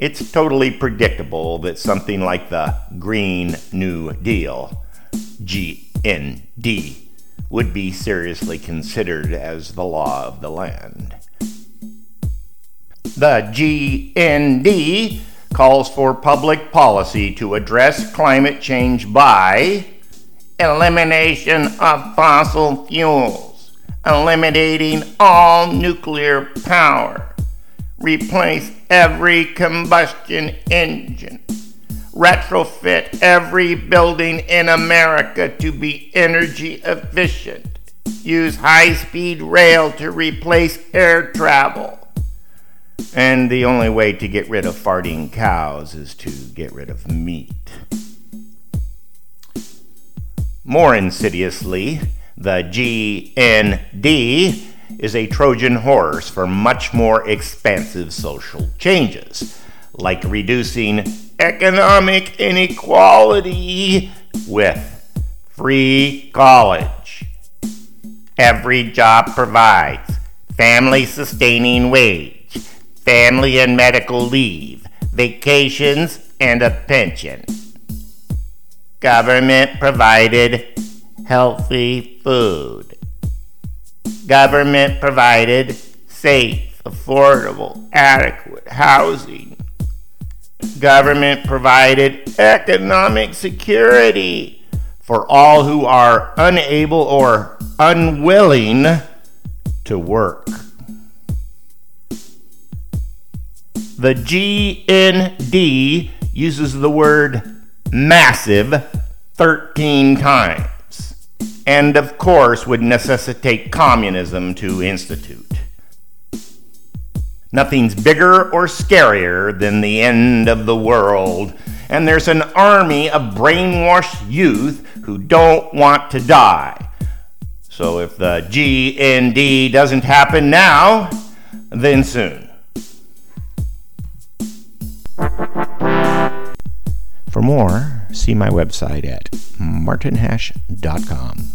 it's totally predictable that something like the Green New Deal, GND, would be seriously considered as the law of the land. The GND calls for public policy to address climate change by elimination of fossil fuels, eliminating all nuclear power replace every combustion engine, retrofit every building in America to be energy efficient, use high speed rail to replace air travel. And the only way to get rid of farting cows is to get rid of meat. More insidiously, the GND is a Trojan horse for much more expansive social changes, like reducing economic inequality with free college. Every job provides family sustaining wage, family and medical leave, vacations, and a pension. Government provided healthy food government provided safe, affordable, adequate housing. Government provided economic security for all who are unable or unwilling to work. The GND uses the word massive 13 times and of course would necessitate communism to institute. Nothing's bigger or scarier than the end of the world, and there's an army of brainwashed youth who don't want to die. So if the GND doesn't happen now, then soon. For more, see my website at martinhash.com.